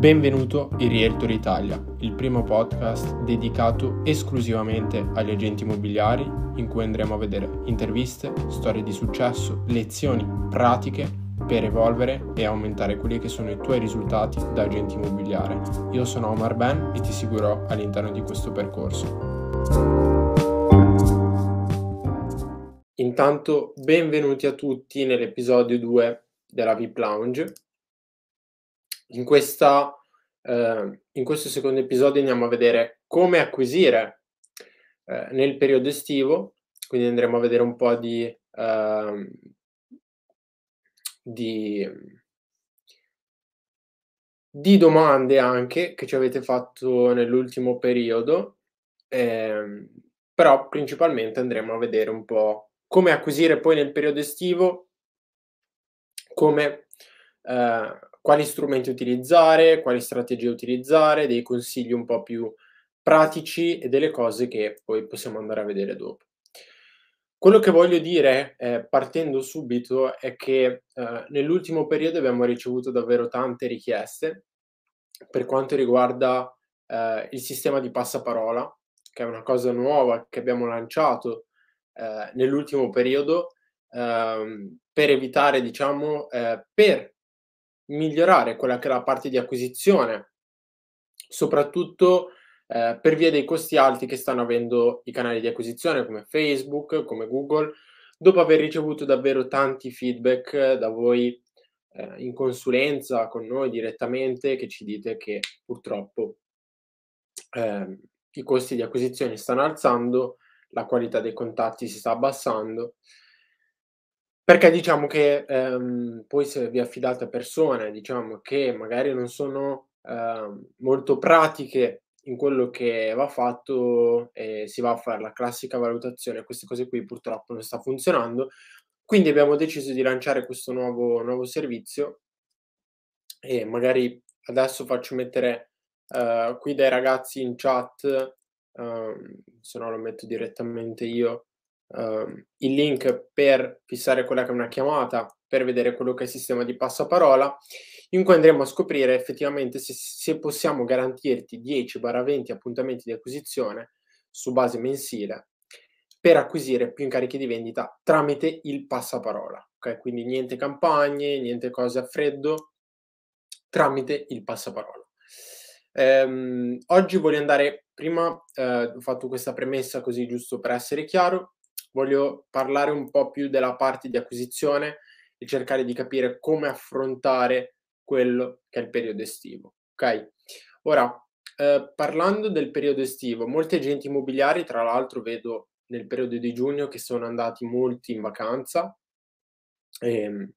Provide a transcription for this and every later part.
Benvenuto in Realtor Italia, il primo podcast dedicato esclusivamente agli agenti immobiliari in cui andremo a vedere interviste, storie di successo, lezioni pratiche per evolvere e aumentare quelli che sono i tuoi risultati da agente immobiliare. Io sono Omar Ben e ti seguirò all'interno di questo percorso. Intanto benvenuti a tutti nell'episodio 2 della VIP Lounge. In, questa, eh, in questo secondo episodio andiamo a vedere come acquisire eh, nel periodo estivo, quindi andremo a vedere un po' di, eh, di, di, domande anche che ci avete fatto nell'ultimo periodo, ehm, però principalmente andremo a vedere un po' come acquisire poi nel periodo estivo come eh, quali strumenti utilizzare, quali strategie utilizzare, dei consigli un po' più pratici e delle cose che poi possiamo andare a vedere dopo. Quello che voglio dire, eh, partendo subito, è che eh, nell'ultimo periodo abbiamo ricevuto davvero tante richieste per quanto riguarda eh, il sistema di passaparola, che è una cosa nuova che abbiamo lanciato eh, nell'ultimo periodo ehm, per evitare, diciamo, eh, per migliorare quella che è la parte di acquisizione, soprattutto eh, per via dei costi alti che stanno avendo i canali di acquisizione come Facebook, come Google, dopo aver ricevuto davvero tanti feedback da voi eh, in consulenza con noi direttamente che ci dite che purtroppo eh, i costi di acquisizione stanno alzando, la qualità dei contatti si sta abbassando perché diciamo che, ehm, poi se vi affidate a persone, diciamo, che magari non sono, ehm, molto pratiche in quello che va fatto e si va a fare la classica valutazione, queste cose qui purtroppo non sta funzionando. Quindi abbiamo deciso di lanciare questo nuovo nuovo servizio e magari adesso faccio mettere, ehm, qui dai ragazzi in chat, ehm, se no lo metto direttamente io, uh, il link per fissare quella che è una chiamata, per vedere quello che è il sistema di passaparola, in cui andremo a scoprire effettivamente se, se possiamo garantirti 10-20 appuntamenti di acquisizione su base mensile per acquisire più incarichi di vendita tramite il passaparola. Okay? Quindi niente campagne, niente cose a freddo, tramite il passaparola. Ehm, oggi voglio andare, prima eh, ho fatto questa premessa così giusto per essere chiaro, voglio parlare un po' più della parte di acquisizione e cercare di capire come affrontare quello che è il periodo estivo. Ok? Ora, eh, parlando del periodo estivo, molti agenti immobiliari, tra l'altro, vedo nel periodo di giugno che sono andati molti in vacanza, ehm,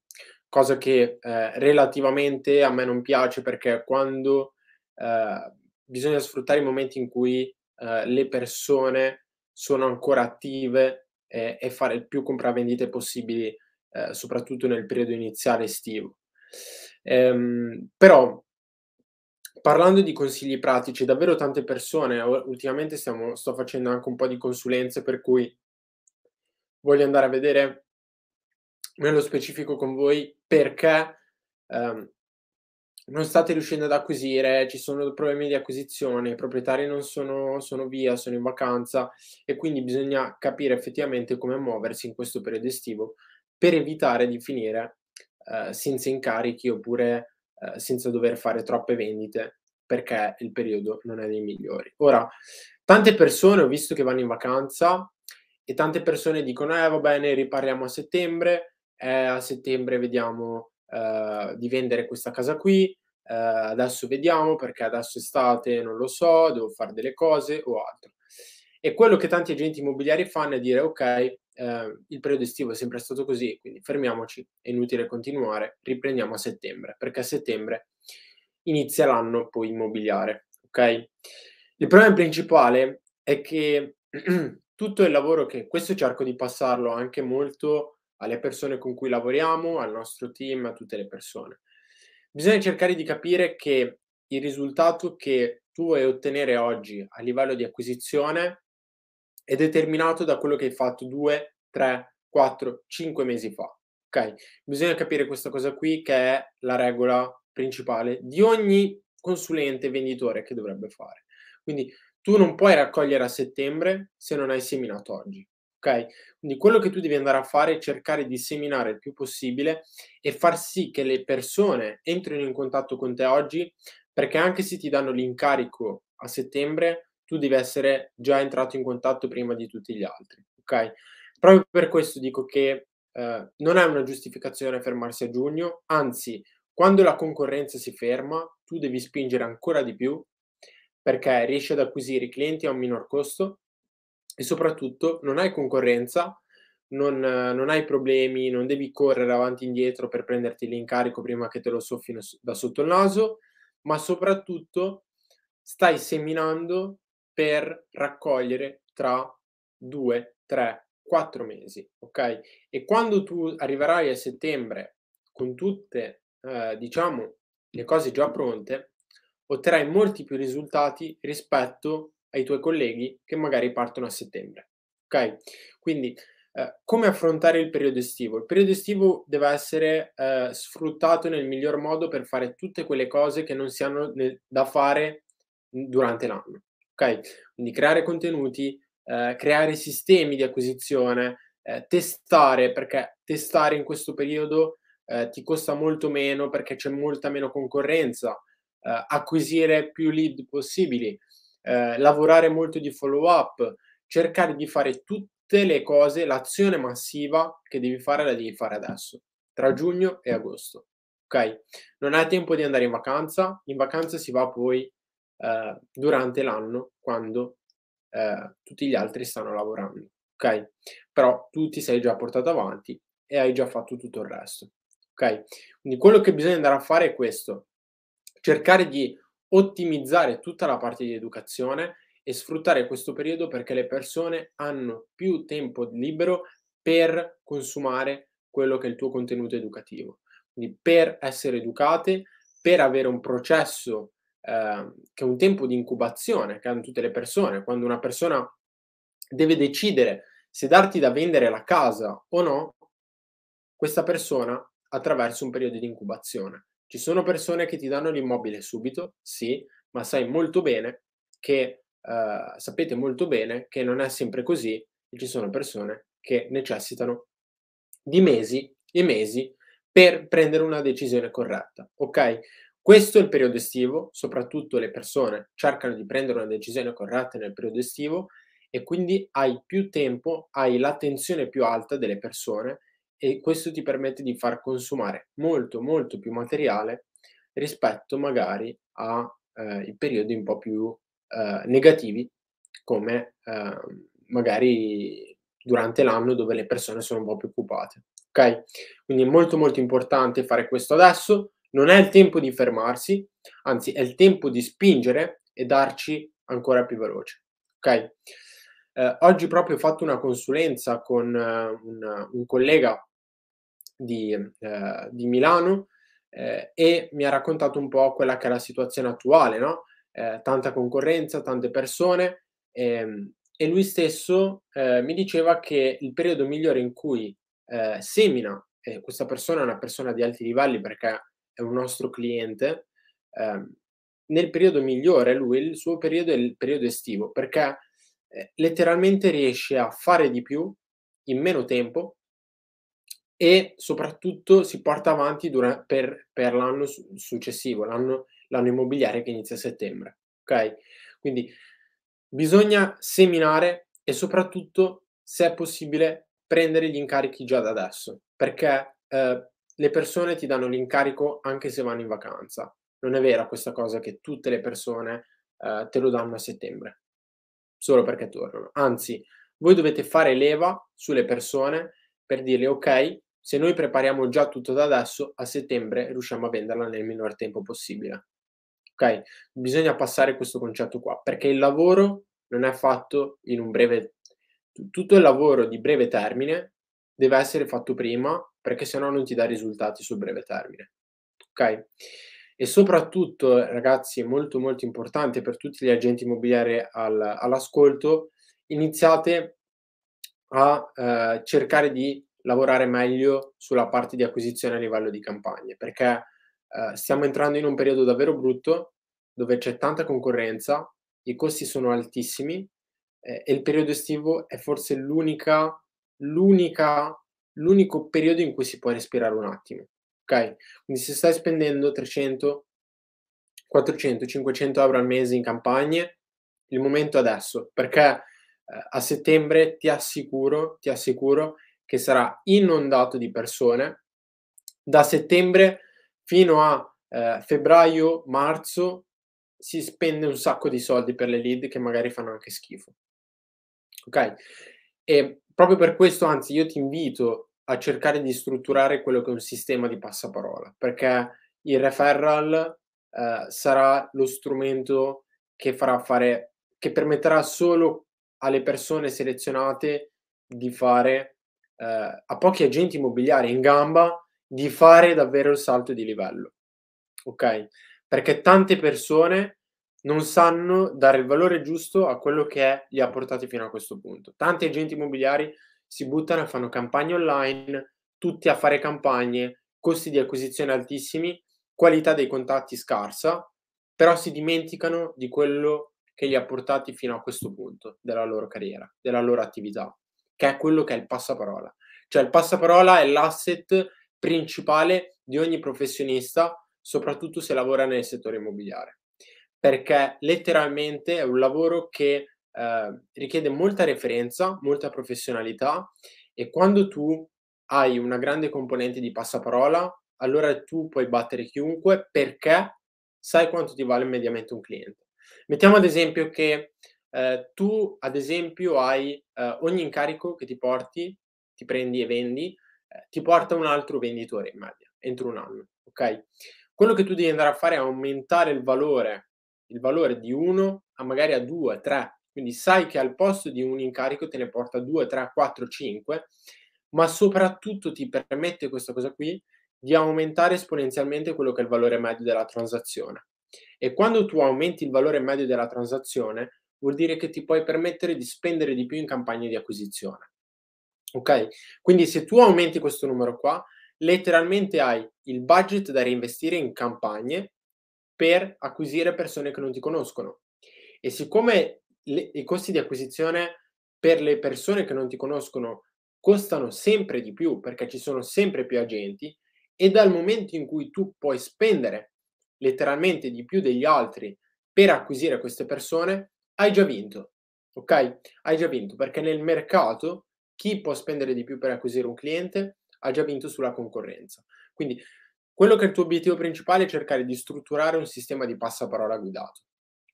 cosa che eh, relativamente a me non piace perché quando eh, bisogna sfruttare i momenti in cui eh, le persone sono ancora attive e, e fare il più compravendite possibili, eh, soprattutto nel periodo iniziale estivo. Ehm, però, parlando di consigli pratici, davvero tante persone, ultimamente stiamo, sto facendo anche un po' di consulenze, per cui voglio andare a vedere nello specifico con voi perché ehm, non state riuscendo ad acquisire, ci sono problemi di acquisizione, i proprietari non sono, sono via, sono in vacanza e quindi bisogna capire effettivamente come muoversi in questo periodo estivo per evitare di finire eh, senza incarichi oppure eh, senza dover fare troppe vendite perché il periodo non è dei migliori. Ora, tante persone ho visto che vanno in vacanza e tante persone dicono eh va bene, riparliamo a settembre, eh, a settembre vediamo eh, di vendere questa casa qui, eh, adesso vediamo perché adesso estate non lo so, devo fare delle cose o altro. E quello che tanti agenti immobiliari fanno è dire ok, eh, il periodo estivo è sempre stato così, quindi fermiamoci, è inutile continuare, riprendiamo a settembre, perché a settembre inizia l'anno poi immobiliare, ok? Il problema principale è che tutto il lavoro che questo cerco di passarlo anche molto alle persone con cui lavoriamo, al nostro team, a tutte le persone. Bisogna cercare di capire che il risultato che tu vuoi ottenere oggi a livello di acquisizione è determinato da quello che hai fatto due, tre, quattro, cinque mesi fa. Ok? Bisogna capire questa cosa qui che è la regola principale di ogni consulente, venditore che dovrebbe fare. Quindi tu non puoi raccogliere a settembre se non hai seminato oggi. Okay? Quindi quello che tu devi andare a fare è cercare di seminare il più possibile e far sì che le persone entrino in contatto con te oggi, perché anche se ti danno l'incarico a settembre, tu devi essere già entrato in contatto prima di tutti gli altri. Ok? Proprio per questo dico che eh, non è una giustificazione fermarsi a giugno, anzi, quando la concorrenza si ferma, tu devi spingere ancora di più perché riesci ad acquisire i clienti a un minor costo e soprattutto non hai concorrenza, non, non hai problemi, non devi correre avanti e indietro per prenderti l'incarico prima che te lo soffino da sotto il naso, ma soprattutto stai seminando per raccogliere tra due, tre, quattro mesi, ok? E quando tu arriverai a settembre con tutte, eh, diciamo, le cose già pronte, otterrai molti più risultati rispetto ai tuoi colleghi che magari partono a settembre. Ok? Quindi eh, come affrontare il periodo estivo? Il periodo estivo deve essere eh, sfruttato nel miglior modo per fare tutte quelle cose che non si hanno da fare durante l'anno. Ok? Quindi creare contenuti, eh, creare sistemi di acquisizione, eh, testare, perché testare in questo periodo eh, ti costa molto meno perché c'è molta meno concorrenza, eh, acquisire più lead possibili eh, lavorare molto di follow up, cercare di fare tutte le cose, l'azione massiva che devi fare la devi fare adesso, tra giugno e agosto. Ok? Non hai tempo di andare in vacanza, in vacanza si va poi eh, durante l'anno quando eh, tutti gli altri stanno lavorando. Ok? Però tu ti sei già portato avanti e hai già fatto tutto il resto. Ok? Quindi quello che bisogna andare a fare è questo: cercare di ottimizzare tutta la parte di educazione e sfruttare questo periodo perché le persone hanno più tempo libero per consumare quello che è il tuo contenuto educativo. Quindi per essere educate, per avere un processo eh, che è un tempo di incubazione che hanno tutte le persone. Quando una persona deve decidere se darti da vendere la casa o no, questa persona attraverso un periodo di incubazione. Ci sono persone che ti danno l'immobile subito, sì, ma sai molto bene che, eh, sapete molto bene che non è sempre così e ci sono persone che necessitano di mesi e mesi per prendere una decisione corretta, ok? Questo è il periodo estivo, soprattutto le persone cercano di prendere una decisione corretta nel periodo estivo e quindi hai più tempo, hai l'attenzione più alta delle persone e questo ti permette di far consumare molto, molto più materiale rispetto magari a eh, periodi un po' più eh, negativi come eh, magari durante l'anno dove le persone sono un po' più occupate. Ok? Quindi è molto molto importante fare questo adesso, non è il tempo di fermarsi, anzi è il tempo di spingere e darci ancora più veloce. Ok? Eh, oggi proprio ho fatto una consulenza con uh, un, un, collega di, eh, di Milano eh, e mi ha raccontato un po' quella che è la situazione attuale, no? Eh, tanta concorrenza, tante persone ehm, e lui stesso eh, mi diceva che il periodo migliore in cui eh, semina, e questa persona è una persona di alti livelli perché è un nostro cliente, ehm, nel periodo migliore lui, il suo periodo è il periodo estivo perché letteralmente riesce a fare di più in meno tempo e soprattutto si porta avanti dura- per, per, l'anno su- successivo, l'anno, l'anno immobiliare che inizia a settembre. Ok? Quindi bisogna seminare e soprattutto, se è possibile, prendere gli incarichi già da adesso, perché eh, le persone ti danno l'incarico anche se vanno in vacanza. Non è vera questa cosa che tutte le persone eh, te lo danno a settembre, solo perché tornano. Anzi, voi dovete fare leva sulle persone per dirle ok, se noi prepariamo già tutto da adesso, a settembre riusciamo a venderla nel minor tempo possibile. Ok? Bisogna passare questo concetto qua, perché il lavoro non è fatto in un breve tutto il lavoro di breve termine deve essere fatto prima, perché sennò non ti dà risultati sul breve termine. Ok? E soprattutto, ragazzi, è molto molto importante per tutti gli agenti immobiliari al, all'ascolto, iniziate a eh, cercare di lavorare meglio sulla parte di acquisizione a livello di campagne, perché eh, stiamo entrando in un periodo davvero brutto dove c'è tanta concorrenza, i costi sono altissimi, ehm, e il periodo estivo è forse l'unica l'unica l'unico periodo in cui si può respirare un attimo, okay? Quindi se stai spendendo 300, 400, 500 € al mese in campagne, il momento è adesso, perché, ehm, a settembre ti assicuro ti assicuro che sarà inondato di persone. Da settembre fino a, ehm, febbraio, marzo si spende un sacco di soldi per le lead che magari fanno anche schifo. Okay? E proprio per questo, anzi, io ti invito a cercare di strutturare quello che è un sistema di passaparola, perché il referral, ehm, sarà lo strumento che farà fare che permetterà solo alle persone selezionate di fare ehm, a pochi agenti immobiliari in gamba, di fare davvero il salto di livello, okay? Perché tante persone non sanno dare il valore giusto a quello che li ha portati fino a questo punto. Tanti agenti immobiliari si buttano e fanno campagne online, tutti a fare campagne, costi di acquisizione altissimi, qualità dei contatti scarsa, però si dimenticano di quello che li ha portati fino a questo punto della loro carriera, della loro attività, che è quello che è il passaparola. Cioè il passaparola è l'asset principale di ogni professionista, soprattutto se lavora nel settore immobiliare perché letteralmente è un lavoro che eh, richiede molta referenza, molta professionalità e quando tu hai una grande componente di passaparola, allora tu puoi battere chiunque perché sai quanto ti vale mediamente un cliente. Mettiamo ad esempio che eh, tu, ad esempio, hai eh, ogni incarico che ti porti, ti prendi e vendi, eh, ti porta un altro venditore in media entro un anno, ok? Quello che tu devi andare a fare è aumentare il valore il valore di 1 a magari a 2, 3. Quindi sai che al posto di un incarico te ne porta 2, 3, 4, 5, ma soprattutto ti permette questa cosa qui di aumentare esponenzialmente quello che è il valore medio della transazione. E quando tu aumenti il valore medio della transazione, vuol dire che ti puoi permettere di spendere di più in campagne di acquisizione. Ok? Quindi se tu aumenti questo numero qua, letteralmente hai il budget da reinvestire in campagne per acquisire persone che non ti conoscono. E siccome le, i costi di acquisizione per le persone che non ti conoscono costano sempre di più perché ci sono sempre più agenti e dal momento in cui tu puoi spendere letteralmente di più degli altri per acquisire queste persone, hai già vinto. Ok? Hai già vinto perché nel mercato chi può spendere di più per acquisire un cliente ha già vinto sulla concorrenza. Quindi quello che è il tuo obiettivo principale è cercare di strutturare un sistema di passaparola guidato,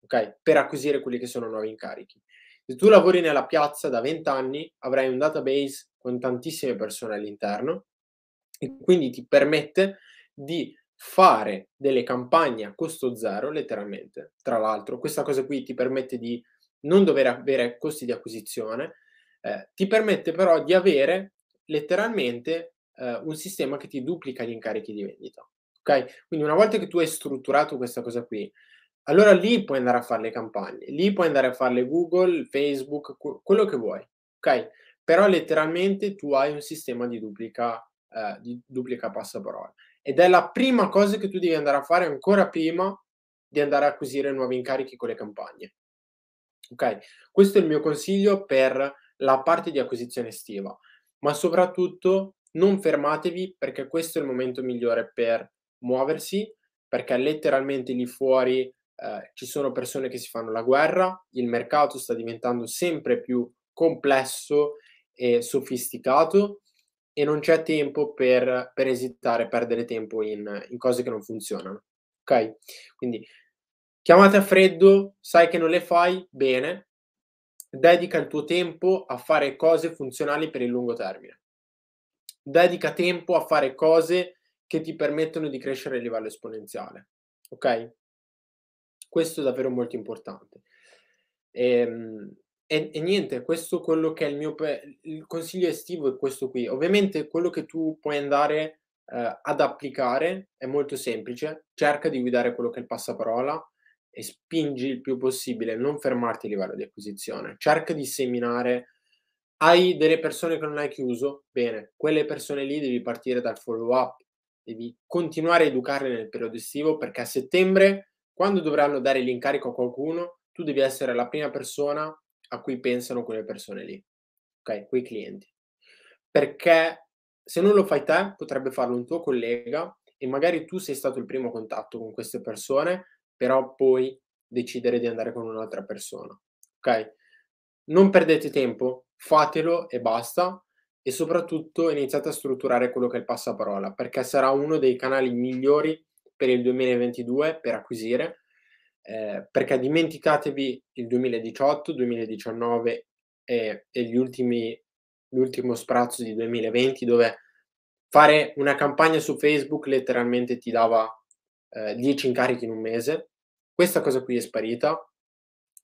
ok? Per acquisire quelli che sono nuovi incarichi. Se tu lavori nella piazza da 20 anni, avrai un database con tantissime persone all'interno e quindi ti permette di fare delle campagne a costo zero, letteralmente. Tra l'altro, questa cosa qui ti permette di non dover avere costi di acquisizione, eh, ti permette però di avere letteralmente eh, un sistema che ti duplica gli incarichi di vendita. Ok? Quindi una volta che tu hai strutturato questa cosa qui, allora lì puoi andare a fare le campagne, lì puoi andare a farle Google, Facebook, quello che vuoi. Ok? Però letteralmente tu hai un sistema di duplica, eh, di duplica passaparola. Ed è la prima cosa che tu devi andare a fare ancora prima di andare a acquisire nuovi incarichi con le campagne. Ok? Questo è il mio consiglio per la parte di acquisizione estiva, ma soprattutto non fermatevi perché questo è il momento migliore per muoversi, perché letteralmente lì fuori eh, ci sono persone che si fanno la guerra, il mercato sta diventando sempre più complesso e sofisticato e non c'è tempo per, per esitare, perdere tempo in, in cose che non funzionano. Ok? Quindi chiamate a freddo, sai che non le fai, bene, dedica il tuo tempo a fare cose funzionali per il lungo termine dedica tempo a fare cose che ti permettono di crescere a livello esponenziale. Ok? Questo è davvero molto importante. E, ehm, e, e, niente, questo è quello che è il mio il consiglio estivo è questo qui. Ovviamente quello che tu puoi andare eh, ad applicare è molto semplice. Cerca di guidare quello che è il passaparola e spingi il più possibile, non fermarti a livello di acquisizione. Cerca di seminare hai delle persone che non hai chiuso? Bene, quelle persone lì devi partire dal follow up, devi continuare a educarle nel periodo estivo perché a settembre quando dovranno dare l'incarico a qualcuno, tu devi essere la prima persona a cui pensano quelle persone lì, okay, quei clienti. Perché se non lo fai te, potrebbe farlo un tuo collega e magari tu sei stato il primo contatto con queste persone, però poi decidere di andare con un'altra persona, okay? Non perdete tempo, fatelo e basta e soprattutto iniziate a strutturare quello che è il passaparola, perché sarà uno dei canali migliori per il 2022 per acquisire, eh, perché dimenticatevi il 2018, 2019 e, e gli ultimi, l'ultimo sprazzo di 2020 dove fare una campagna su Facebook letteralmente ti dava eh, 10 incarichi in un mese. Questa cosa qui è sparita,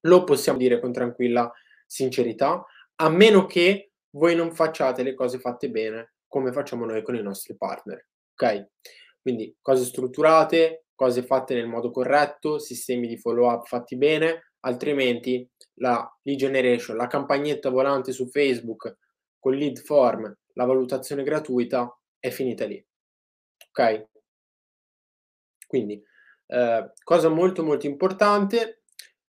lo possiamo dire con tranquilla sincerità, a meno che voi non facciate le cose fatte bene come facciamo noi con i nostri partner. Ok? Quindi cose strutturate, cose fatte nel modo corretto, sistemi di follow up fatti bene, altrimenti la lead generation, la campagnetta volante su Facebook con lead form, la valutazione gratuita è finita lì. Ok? Quindi eh, cosa molto molto importante,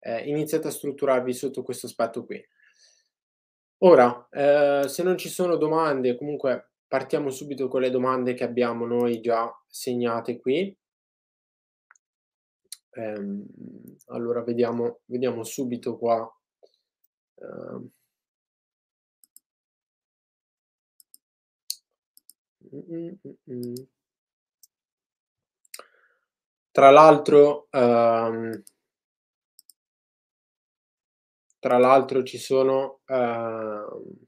eh, iniziate a strutturarvi sotto questo aspetto qui. Ora, ehm, se non ci sono domande, comunque partiamo subito con le domande che abbiamo noi già segnate qui. Ehm, allora vediamo vediamo subito qua. Ehm Tra l'altro, ehm tra l'altro ci sono, ehm,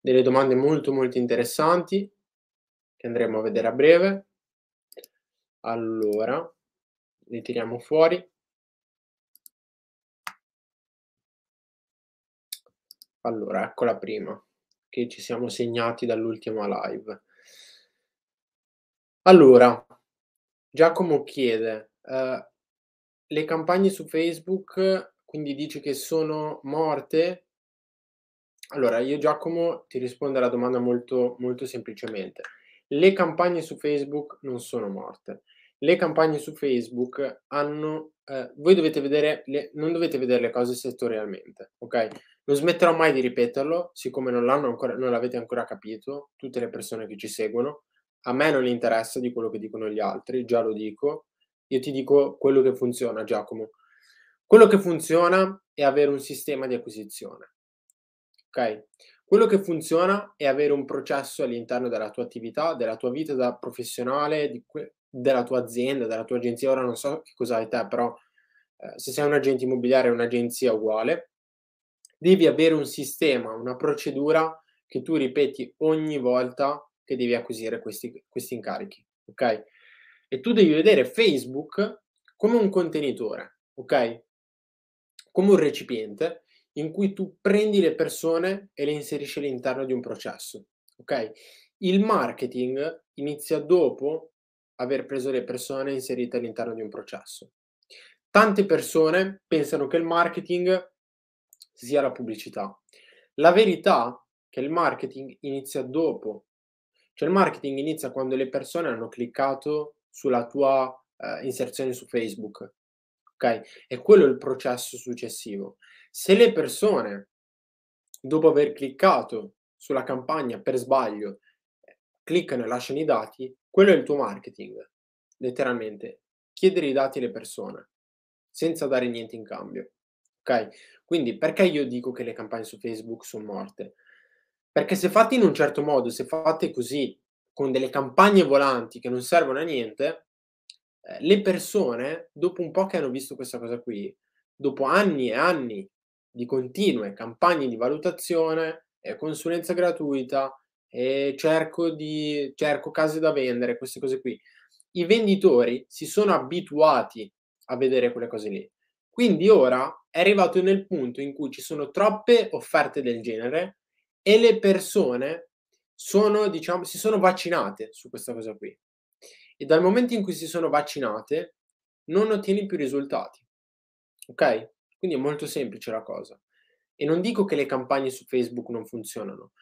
delle domande molto, molto interessanti che andremo a vedere a breve. Allora, li tiriamo fuori. Allora, ecco la prima, che ci siamo segnati dall'ultima live. Allora, Giacomo chiede, ehm, le campagne su Facebook quindi dici che sono morte? Allora, io Giacomo ti rispondo alla domanda molto, molto semplicemente. Le campagne su Facebook non sono morte. Le campagne su Facebook hanno, eh, voi dovete vedere, le, non dovete vedere le cose settorialmente, ok? Non smetterò mai di ripeterlo, siccome non ancora, non l'avete ancora capito, tutte le persone che ci seguono. A me non interessa di quello che dicono gli altri, già lo dico. Io ti dico quello che funziona, Giacomo. Quello che funziona è avere un sistema di acquisizione. Ok? Quello che funziona è avere un processo all'interno della tua attività, della tua vita da professionale, que- della tua azienda, della tua agenzia. Ora non so che cosa hai te, però eh, se sei un agente immobiliare è un'agenzia uguale. Devi avere un sistema, una procedura che tu ripeti ogni volta che devi acquisire questi, questi incarichi. Ok? E tu devi vedere Facebook come un contenitore. Ok? come un recipiente in cui tu prendi le persone e le inserisci all'interno di un processo. Ok? Il marketing inizia dopo aver preso le persone inserite all'interno di un processo. Tante persone pensano che il marketing sia la pubblicità. La verità è che il marketing inizia dopo. Cioè il marketing inizia quando le persone hanno cliccato sulla tua eh, inserzione su Facebook ok? E quello è il processo successivo. Se le persone, dopo aver cliccato sulla campagna per sbaglio, cliccano e lasciano i dati, quello è il tuo marketing, letteralmente. Chiedere i dati alle persone, senza dare niente in cambio. Ok? Quindi perché io dico che le campagne su Facebook sono morte? Perché se fatte in un certo modo, se fatte così, con delle campagne volanti che non servono a niente, eh, le persone, dopo un po' che hanno visto questa cosa qui, dopo anni e anni di continue campagne di valutazione e consulenza gratuita e cerco, di, cerco case da vendere, queste cose qui, i venditori si sono abituati a vedere quelle cose lì. Quindi ora è arrivato nel punto in cui ci sono troppe offerte del genere e le persone sono, diciamo, si sono vaccinate su questa cosa qui e dal momento in cui si sono vaccinate non ottieni più risultati. Ok? Quindi è molto semplice la cosa. E non dico che le campagne su Facebook non funzionano.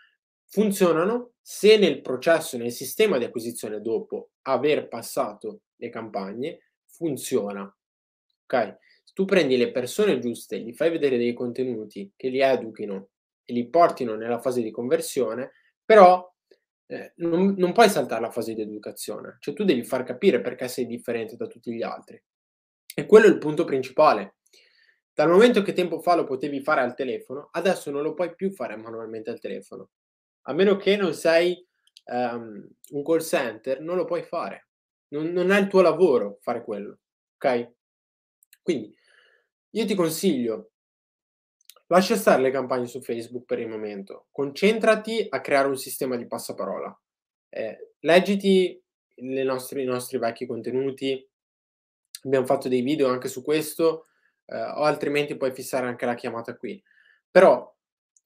Funzionano se nel processo, nel sistema di acquisizione dopo aver passato le campagne, funziona. okay? Se tu prendi le persone giuste, gli fai vedere dei contenuti che li educhino e li portino nella fase di conversione, però, ehm, non non puoi saltare la fase di educazione, cioè tu devi far capire perché sei differente da tutti gli altri. E quello è il punto principale. Dal momento che tempo fa lo potevi fare al telefono, adesso non lo puoi più fare manualmente al telefono. A meno che non sei, ehm, un call center, non lo puoi fare. Non non è il tuo lavoro fare quello, okay? Quindi io ti consiglio lascia stare le campagne su Facebook per il momento, concentrati a creare un sistema di passaparola. Ehm, leggiti le nostre i nostri vecchi contenuti, abbiam fatto dei video anche su questo, ehm, o altrimenti puoi fissare anche la chiamata qui. Però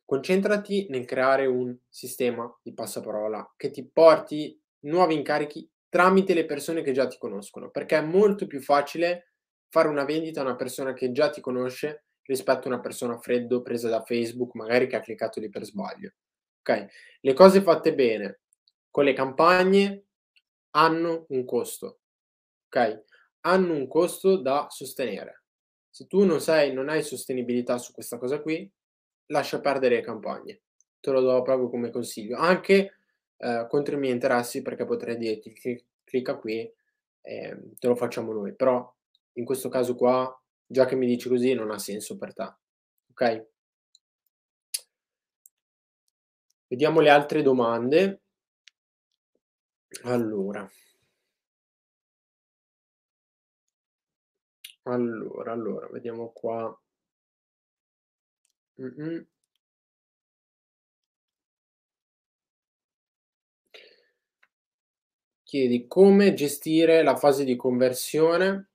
concentrati nel creare un sistema di passaparola che ti porti nuovi incarichi tramite le persone che già ti conoscono, perché è molto più facile fare una vendita a una persona che già ti conosce rispetto a una persona freddo presa da Facebook, magari che ha cliccato lì per sbaglio. Okay? Le cose fatte bene con le campagne hanno un costo, okay? Hanno un costo da sostenere. Se tu non sei non hai sostenibilità su questa cosa qui, lascia perdere le campagne. Te lo do proprio come consiglio. Anche, ehm, contro i miei interessi perché potrei dirti: "Cli clicca qui, ehm, te lo facciamo noi." Però in questo caso qua, già che mi dici così, non ha senso per te, okay? Vediamo le altre domande. Allora. Allora, allora, vediamo qua. Mh-mh. Chiedi: "Come gestire la fase di conversione"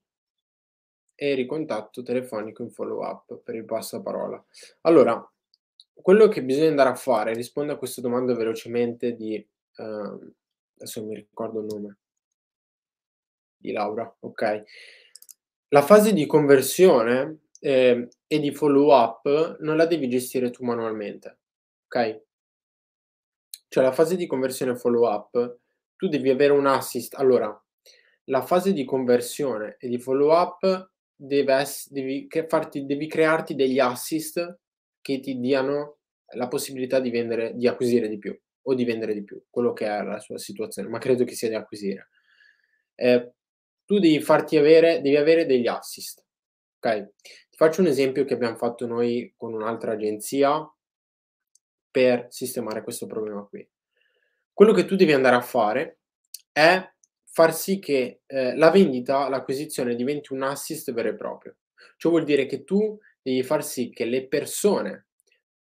"e ricontatto telefonico in follow up per il passaparola". Allora, quello che bisogna andare a fare rispondo a questa domanda velocemente di, ehm, adesso mi ricordo il nome. Di Laura, okay. La fase di conversione, ehm, e di follow up non la devi gestire tu manualmente, okay? Cioè la fase di conversione e follow up, tu devi avere un assist allora, la fase di conversione e di follow up deve ess devi che farti devi crearti degli assist che ti diano la possibilità di vendere di acquisire di più o di vendere di più, quello che è la sua situazione, ma credo che sia di acquisire. Ehm, tu devi farti avere devi avere degli assist, okay? Ti faccio un esempio che abbiam fatto noi con un'altra agenzia per sistemare questo problema qui. Quello che tu devi andare a fare è far sì che, ehm, la vendita, l'acquisizione diventi un assist vero e proprio. Ciò vuol dire che tu devi far sì che le persone,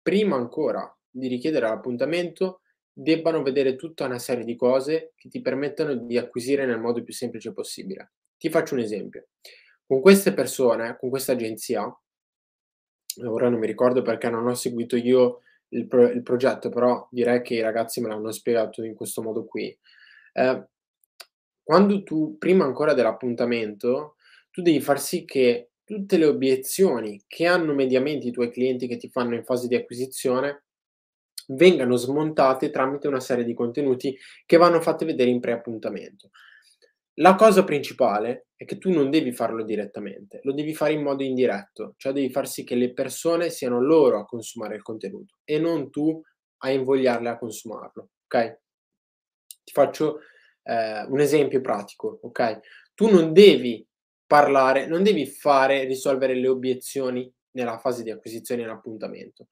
prima ancora di richiedere l'appuntamento, debbano vedere tutta una serie di cose che ti permettano di acquisire nel modo più semplice possibile. Ti faccio un esempio: con queste persone, con questa agenzia ora non mi ricordo perché non ho seguito io il pro il progetto, però direi che i ragazzi me l'hanno spiegato in questo modo qui. Ehm, quando tu prima ancora dell'appuntamento, tu devi far sì che tutte le obiezioni che hanno mediamente i tuoi clienti che ti fanno in fase di acquisizione, vengano smontate tramite una serie di contenuti che vanno fatte vedere in pre-appuntamento. La cosa principale è che tu non devi farlo direttamente, lo devi fare in modo indiretto, cioè devi far sì che le persone siano loro a consumare il contenuto e non tu a invogliarle a consumarlo, okay? Ti faccio, ehm, un esempio pratico, okay? Tu non devi parlare non devi fare risolvere le obiezioni nella fase di acquisizione e l'appuntamento.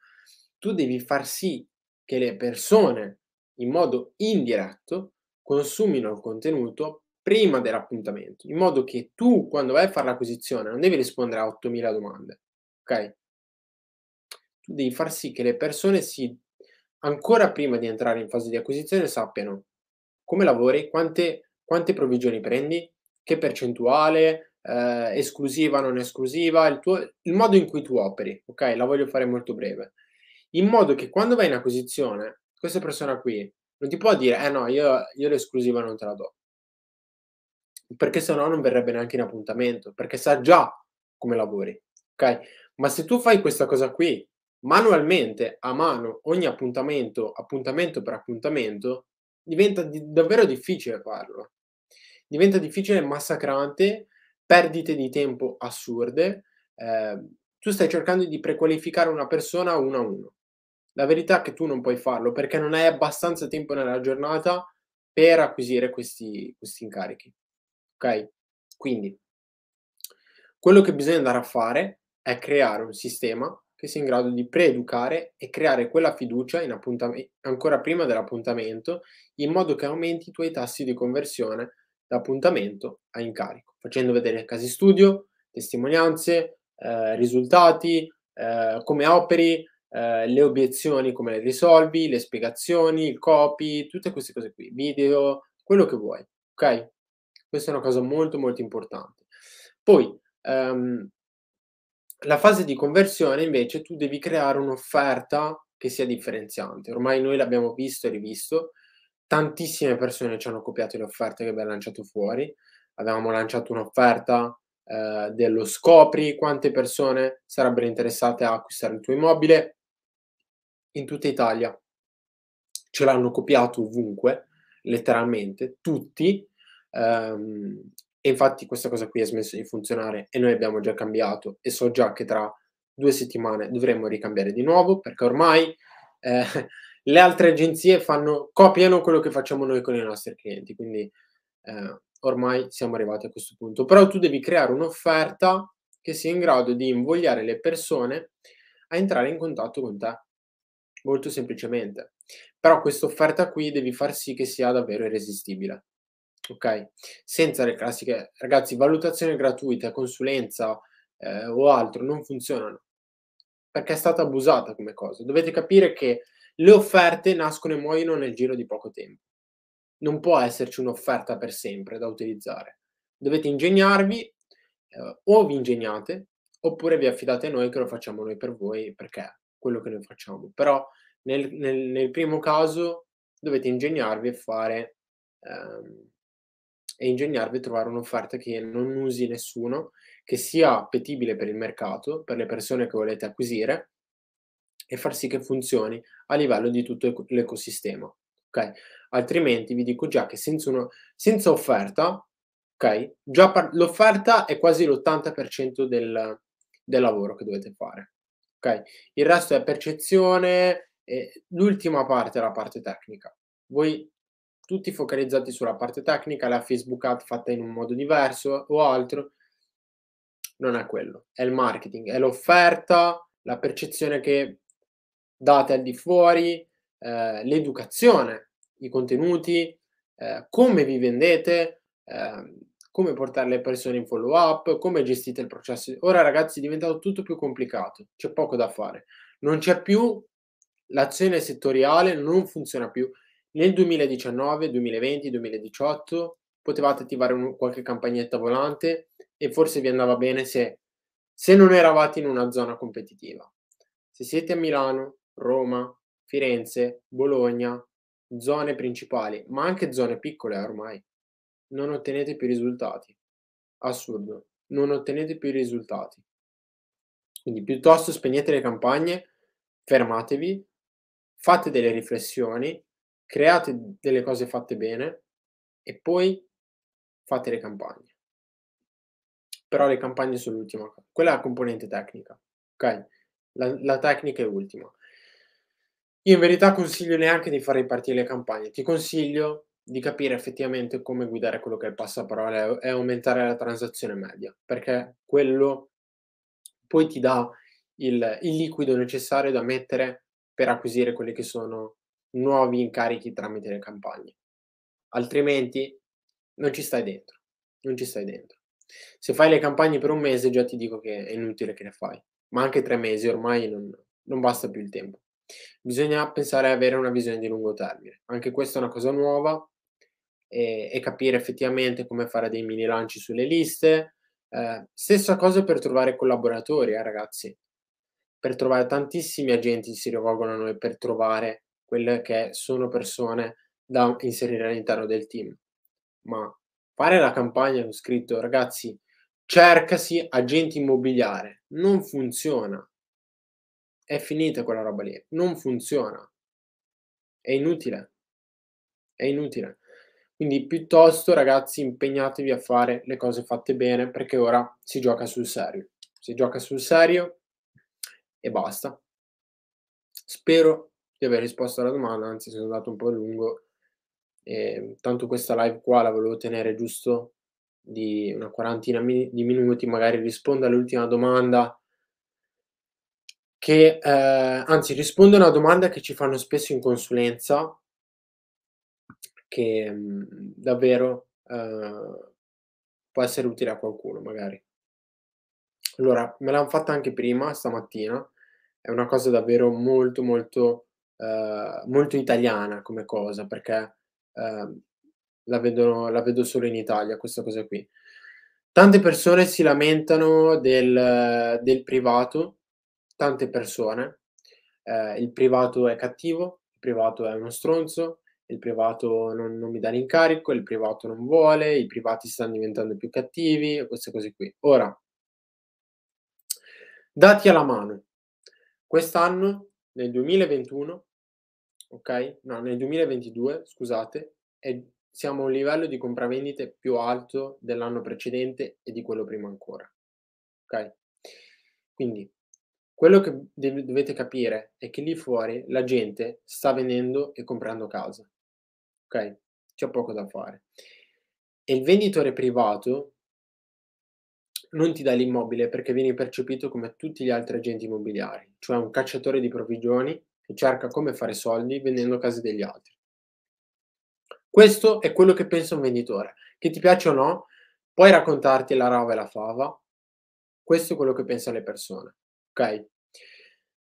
Tu devi far sì che le persone, in modo indiretto, consumino il contenuto prima dell'appuntamento, in modo che tu quando vai a far l'acquisizione non devi rispondere a 8000 domande, okay? Tu devi far sì che le persone si ancora prima di entrare in fase di acquisizione sappiano come lavori, quante quante provvigioni prendi, che percentuale, ehm, esclusiva, non esclusiva, il tuo il modo in cui tu operi, okay, la voglio fare molto breve. In modo che quando vai in acquisizione, questa persona qui non ti può dire: "Eh no, io io l'esclusiva non te la do." Perché se no non verrebbe neanche in appuntamento, perché sa già come lavori, okay? Ma se tu fai questa cosa qui manualmente, a mano, ogni appuntamento, appuntamento per appuntamento, diventa di davvero difficile farlo. Diventa difficile massacrante perdite di tempo assurde, ehm, tu stai cercando di prequalificare una persona uno a uno. La verità è che tu non puoi farlo perché non hai abbastanza tempo nella giornata per acquisire questi, questi incarichi. Ok? Quindi, quello che bisogna andare a fare è creare un sistema che sia in grado di preeducare e creare quella fiducia in ancora prima dell'appuntamento, in modo che aumenti i tuoi tassi di conversione da appuntamento a incarico, facendo vedere casi studio, testimonianze, eh, risultati, eh, come operi, eh, le obiezioni come le risolvi, le spiegazioni, il copy, tutte queste cose qui, video, quello che vuoi, ok? Questa è una cosa molto molto importante. Poi, ehm, la fase di conversione invece tu devi creare un'offerta che sia differenziante. Ormai noi l'abbiamo visto e rivisto, tantissime persone ci hanno copiato le offerte che abbiamo lanciato fuori. Avevamo lanciato un'offerta eh, dello scopri quante persone sarebbero interessate a acquistare il tuo immobile in tutta Italia. Ce l'hanno copiato ovunque, letteralmente, tutti. Um, e infatti questa cosa qui ha smesso di funzionare e noi abbiamo già cambiato e so già che tra due settimane dovremmo ricambiare di nuovo perché ormai eh, le altre agenzie fanno, copiano quello che facciamo noi con i nostri clienti, quindi eh, ormai siamo arrivati a questo punto. Però tu devi creare un'offerta che sia in grado di invogliare le persone a entrare in contatto con te, molto semplicemente. Però questa offerta qui devi far sì che sia davvero irresistibile ok? Senza le classiche, ragazzi, valutazione gratuita, consulenza eh, o altro non funzionano perché è stata abusata come cosa. Dovete capire che le offerte nascono e muoiono nel giro di poco tempo. Non può esserci un'offerta per sempre da utilizzare. Dovete ingegnarvi eh, o vi ingegnate oppure vi affidate a noi che lo facciamo noi per voi perché quello che noi facciamo. Però nel, nel, nel primo caso dovete ingegnarvi e fare ehm, e ingegnarvi a trovare un'offerta che non usi nessuno, che sia appetibile per il mercato, per le persone che volete acquisire e far sì che funzioni a livello di tutto l'ecosistema. Okay? Altrimenti vi dico già che senza, uno, senza offerta, okay, par- l'offerta è quasi l'80% del, del lavoro che dovete fare. Okay? Il resto è percezione e l'ultima parte è la parte tecnica. Voi tutti focalizzati sulla parte tecnica, la Facebook ad fatta in un modo diverso o altro. Non è quello, è il marketing, è l'offerta, la percezione che date al di fuori, eh, l'educazione, i contenuti, eh, come vi vendete, eh, come portare le persone in follow up, come gestite il processo. Ora ragazzi è diventato tutto più complicato, c'è poco da fare. Non c'è più l'azione settoriale, non funziona più. Nel 2019, 2020, 2018 potevate attivare un, qualche campagnetta volante e forse vi andava bene se, se non eravate in una zona competitiva. Se siete a Milano, Roma, Firenze, Bologna, zone principali, ma anche zone piccole ormai, non ottenete più risultati. Assurdo, non ottenete più risultati. Quindi piuttosto spegnete le campagne, fermatevi, fate delle riflessioni create delle cose fatte bene e poi fate le campagne. Però le campagne sono l'ultima. Quella è la componente tecnica, ok? La, la tecnica è ultima. Io in verità consiglio neanche di fare ripartire le campagne, ti consiglio di capire effettivamente come guidare quello che è il passaparola e aumentare la transazione media, perché quello poi ti dà il, il liquido necessario da mettere per acquisire quelli che sono nuovi incarichi tramite le campagne. Altrimenti non ci stai dentro, non ci stai dentro. Se fai le campagne per un mese già ti dico che è inutile che le fai, ma anche tre mesi ormai non, non basta più il tempo. Bisogna pensare ad avere una visione di lungo termine. Anche questa è una cosa nuova e, e capire effettivamente come fare dei mini lanci sulle liste. Eh, stessa cosa per trovare collaboratori, eh, ragazzi. Per trovare tantissimi agenti si rivolgono a noi per trovare quelle che sono persone da inserire all'interno del team. Ma fare la campagna con scritto ragazzi cercasi agente immobiliare non funziona. È finita quella roba lì, non funziona. È inutile. È inutile. Quindi piuttosto ragazzi impegnatevi a fare le cose fatte bene perché ora si gioca sul serio. Si gioca sul serio e basta. Spero di aver risposto alla domanda, anzi sono andato un po' lungo. E, tanto questa live qua la volevo tenere giusto di una quarantina di minuti, magari rispondo all'ultima domanda che eh, anzi rispondo a una domanda che ci fanno spesso in consulenza che mh, davvero eh, può essere utile a qualcuno magari. Allora, me l'hanno fatta anche prima stamattina, è una cosa davvero molto molto eh, molto italiana come cosa perché eh, la, vedo, la vedo solo in Italia questa cosa qui. Tante persone si lamentano del, del privato, tante persone. Eh, il privato è cattivo, il privato è uno stronzo, il privato non, non mi dà l'incarico, il privato non vuole, i privati stanno diventando più cattivi, queste cose qui. Ora, dati alla mano, quest'anno, nel 2021, ok? No, nel 2022, scusate, è, siamo a un livello di compravendite più alto dell'anno precedente e di quello prima ancora. Ok? Quindi quello che dovete capire è che lì fuori la gente sta vendendo e comprando casa. Ok? C'è poco da fare. E il venditore privato non ti dà l'immobile perché vieni percepito come tutti gli altri agenti immobiliari, cioè un cacciatore di provvigioni che cerca come fare soldi vendendo case degli altri. Questo è quello che pensa un venditore. Che ti piace o no, puoi raccontarti la rava e la fava. Questo è quello che pensano le persone. Ok?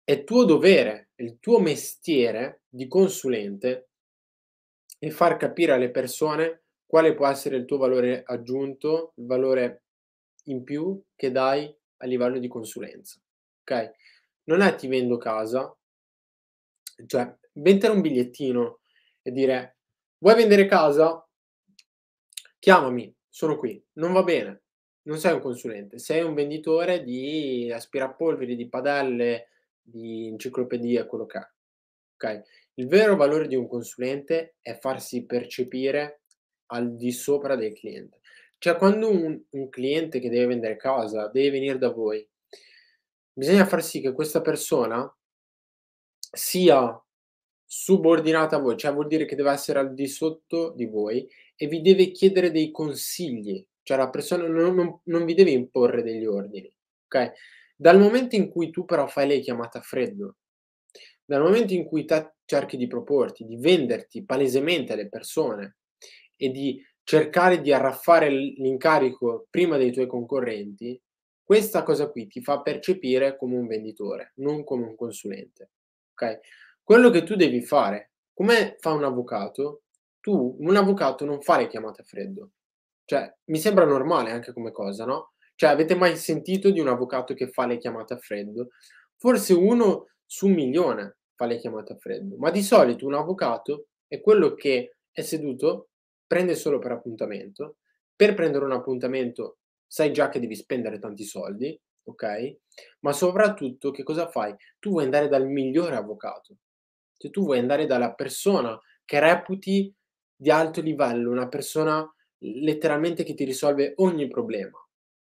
È tuo dovere, il tuo mestiere di consulente e far capire alle persone quale può essere il tuo valore aggiunto, il valore in più che dai a livello di consulenza. Ok? Non è ti vendo casa, cioè mettere un bigliettino e dire vuoi vendere casa? Chiamami, sono qui. Non va bene, non sei un consulente, sei un venditore di aspirapolveri, di padelle, di enciclopedie, quello che è. Ok? Il vero valore di un consulente è farsi percepire al di sopra del cliente. Cioè, quando un, un cliente che deve vendere casa deve venire da voi, bisogna far sì che questa persona sia subordinata a voi, cioè vuol dire che deve essere al di sotto di voi e vi deve chiedere dei consigli, cioè la persona non, non, non vi deve imporre degli ordini, ok? Dal momento in cui tu però fai lei chiamata a freddo, dal momento in cui te cerchi di proporti, di venderti palesemente alle persone e di cercare di arraffare l'incarico prima dei tuoi concorrenti, questa cosa qui ti fa percepire come un venditore, non come un consulente. Ok? Quello che tu devi fare, come fa un avvocato, tu, un avvocato non fa le chiamate a freddo. Cioè, mi sembra normale anche come cosa, no? Cioè, avete mai sentito di un avvocato che fa le chiamate a freddo? Forse uno su un milione fa le chiamate a freddo, ma di solito un avvocato è quello che è seduto, prende solo per appuntamento. Per prendere un appuntamento sai già che devi spendere tanti soldi, ok? Ma soprattutto che cosa fai? Tu vuoi andare dal migliore avvocato. Cioè tu vuoi andare dalla persona che reputi di alto livello, una persona letteralmente che ti risolve ogni problema.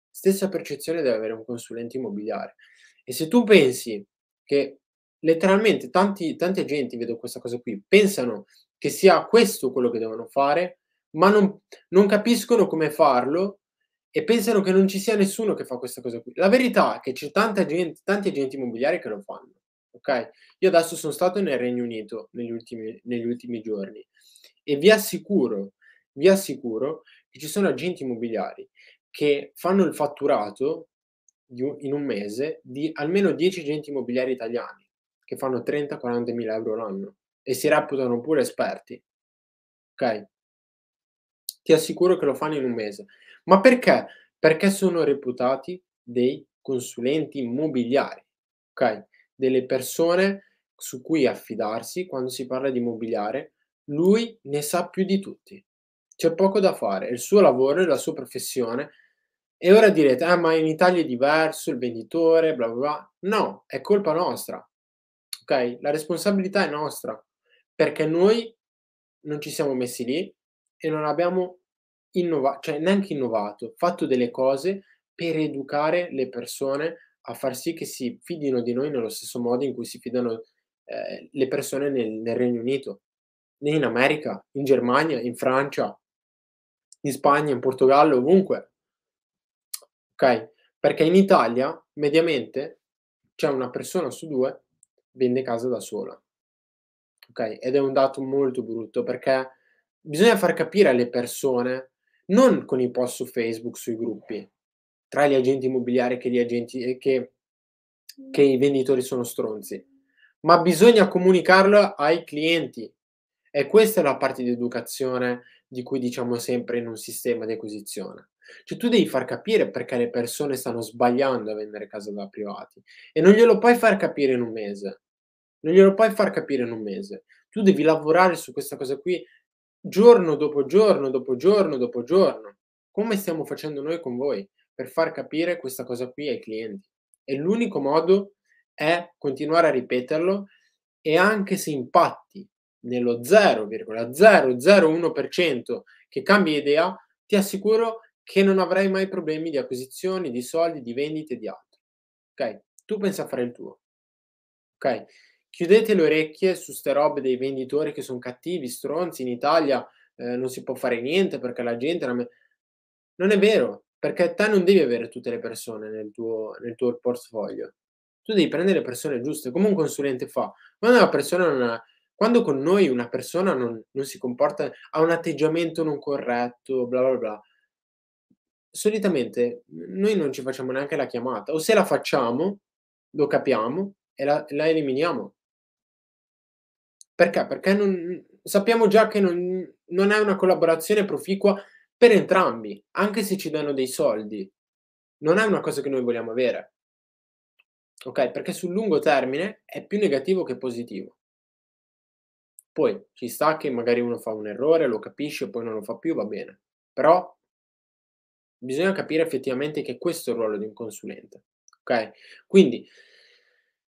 Stessa percezione deve avere un consulente immobiliare. E se tu pensi che letteralmente tanti, tanti agenti, vedo questa cosa qui, pensano che sia questo quello che devono fare, ma non, non capiscono come farlo e pensano che non ci sia nessuno che fa questa cosa qui. La verità è che c'è tanta gente, tanti agenti immobiliari che lo fanno. Ok? Io adesso sono stato nel Regno Unito negli ultimi, negli ultimi giorni e vi assicuro, vi assicuro che ci sono agenti immobiliari che fanno il fatturato in un mese di almeno 10 agenti immobiliari italiani che fanno 30-40 mila euro l'anno e si reputano pure esperti. Ok? Ti assicuro che lo fanno in un mese. Ma perché? Perché sono reputati dei consulenti immobiliari, ok? Delle persone su cui affidarsi quando si parla di immobiliare. Lui ne sa più di tutti. C'è poco da fare, il suo lavoro, è la sua professione. E ora direte, ah, ma in Italia è diverso, il venditore, bla bla bla. No, è colpa nostra. Ok? La responsabilità è nostra. Perché noi non ci siamo messi lì, e non abbiamo innova cioè neanche innovato, fatto delle cose per educare le persone a far sì che si fidino di noi nello stesso modo in cui si fidano, ehm, le persone nel nel Regno Unito, in America, in Germania, in Francia, in Spagna, in Portogallo, ovunque. Okay? Perché in Italia mediamente c'è una persona su 2 vende casa da sola. Okay? Ed è un dato molto brutto perché bisogna far capire alle persone, non con i post su Facebook, sui gruppi, tra gli agenti immobiliari che gli agenti e che che i venditori sono stronzi, ma bisogna comunicarlo ai clienti. E questa è la parte di educazione di cui diciamo sempre in un sistema di acquisizione. Cioè tu devi far capire perché le persone stanno sbagliando a vendere casa da privati e non glielo puoi far capire in un mese. Non glielo puoi far capire in un mese. Tu devi lavorare su questa cosa qui giorno dopo giorno, dopo giorno, dopo giorno, come stiamo facendo noi con voi, per far capire questa cosa qui ai clienti. E l'unico modo è continuare a ripeterlo e anche se impatti nello 0,001% che cambi idea, ti assicuro che non avrai mai problemi di acquisizioni, di soldi, di vendite e di altro. Ok? Tu pensa a fare il tuo. Ok? Chiudete le orecchie su ste robe dei venditori che sono cattivi, stronzi, in Italia eh, non si può fare niente perché la gente... Non, non è vero, perché te non devi avere tutte le persone nel tuo, nel tuo portfolio. Tu devi prendere le persone giuste, come un consulente fa. Quando una persona non ha, quando con noi una persona non, non si comporta, ha un atteggiamento non corretto, bla bla bla, solitamente noi non ci facciamo neanche la chiamata, o se la facciamo, lo capiamo e la, la eliminiamo. Perché? Perché non, sappiamo già che non, non è una collaborazione proficua per entrambi, anche se ci danno dei soldi. Non è una cosa che noi vogliamo avere. Ok? Perché sul lungo termine è più negativo che positivo. Poi ci sta che magari uno fa un errore, lo capisce, poi non lo fa più, va bene. Però bisogna capire effettivamente che questo è il ruolo di un consulente. Ok? Quindi,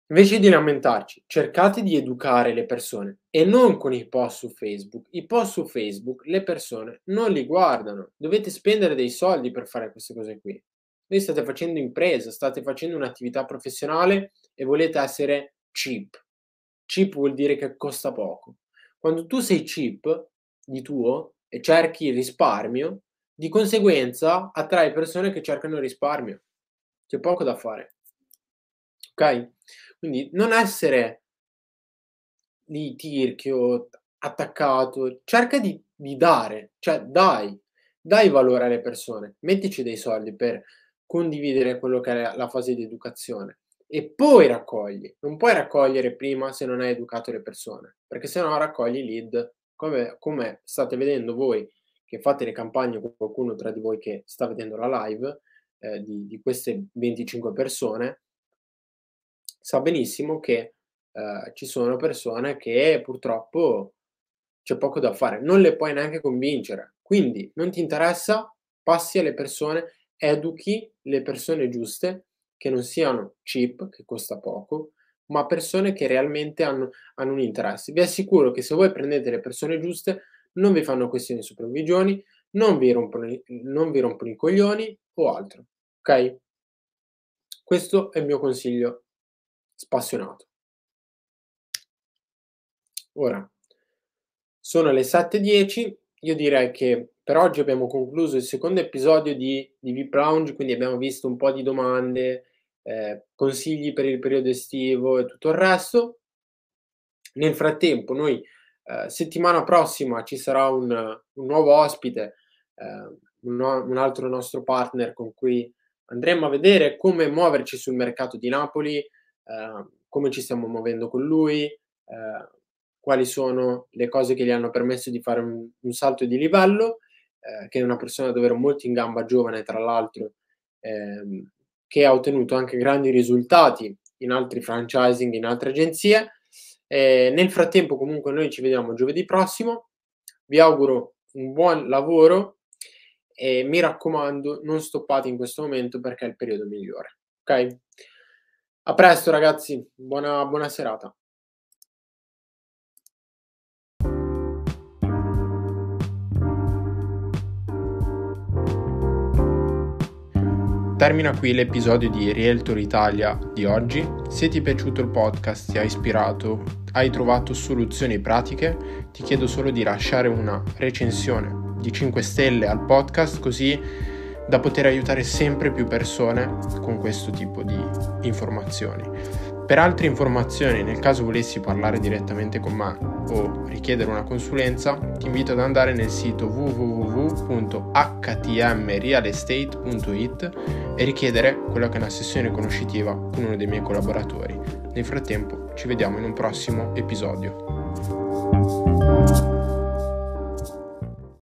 invece di lamentarci, cercate di educare le persone e non con i post su Facebook. I post su Facebook le persone non li guardano. Dovete spendere dei soldi per fare queste cose qui. Voi state facendo impresa, state facendo un'attività professionale e volete essere cheap. Cheap vuol dire che costa poco. Quando tu sei cheap di tuo e cerchi il risparmio, di conseguenza attrai persone che cercano risparmio. C'è poco da fare. Ok? Quindi non essere lì tirchio, attaccato, cerca di, di dare, cioè dai, dai valore alle persone, mettici dei soldi per condividere quello che è la fase di educazione e poi raccogli. Non puoi raccogliere prima se non hai educato le persone, perché se no raccogli lead, come, come state vedendo voi che fate le campagne con qualcuno tra di voi che sta vedendo la live eh, di, di, queste 25 persone, sa benissimo che eh, ci sono persone che purtroppo c'è poco da fare, non le puoi neanche convincere. Quindi non ti interessa, passi alle persone, educhi le persone giuste che non siano cheap, che costa poco, ma persone che realmente hanno, hanno un interesse. Vi assicuro che se voi prendete le persone giuste, non vi fanno questioni su provvigioni, non vi rompono, non vi rompono i coglioni o altro. Ok? Questo è il mio consiglio spassionato. Ora, sono le 7.10, io direi che per oggi abbiamo concluso il secondo episodio di, di VIP Lounge, quindi abbiamo visto un po' di domande, eh, consigli per il periodo estivo e tutto il resto. Nel frattempo, noi eh, settimana prossima ci sarà un, un nuovo ospite, eh, un, un, altro nostro partner con cui andremo a vedere come muoverci sul mercato di Napoli, eh, come ci stiamo muovendo con lui, eh, quali sono le cose che gli hanno permesso di fare un, un salto di livello, eh, che è una persona davvero molto in gamba, giovane tra l'altro, ehm, che ha ottenuto anche grandi risultati in altri franchising, in altre agenzie. Eh, nel frattempo comunque noi ci vediamo giovedì prossimo, vi auguro un buon lavoro e mi raccomando non stoppate in questo momento perché è il periodo migliore. Ok? A presto ragazzi, buona, buona serata. Termina qui l'episodio di Realtor Italia di oggi. Se ti è piaciuto il podcast, ti ha ispirato hai trovato soluzioni pratiche, ti chiedo solo di lasciare una recensione di 5 stelle al podcast così da poter aiutare sempre più persone con questo tipo di informazioni. Per altre informazioni, nel caso volessi parlare direttamente con me o richiedere una consulenza, ti invito ad andare nel sito www.htmrealestate.it e richiedere quella che è una sessione conoscitiva con uno dei miei collaboratori. Nel frattempo ci vediamo in un prossimo episodio.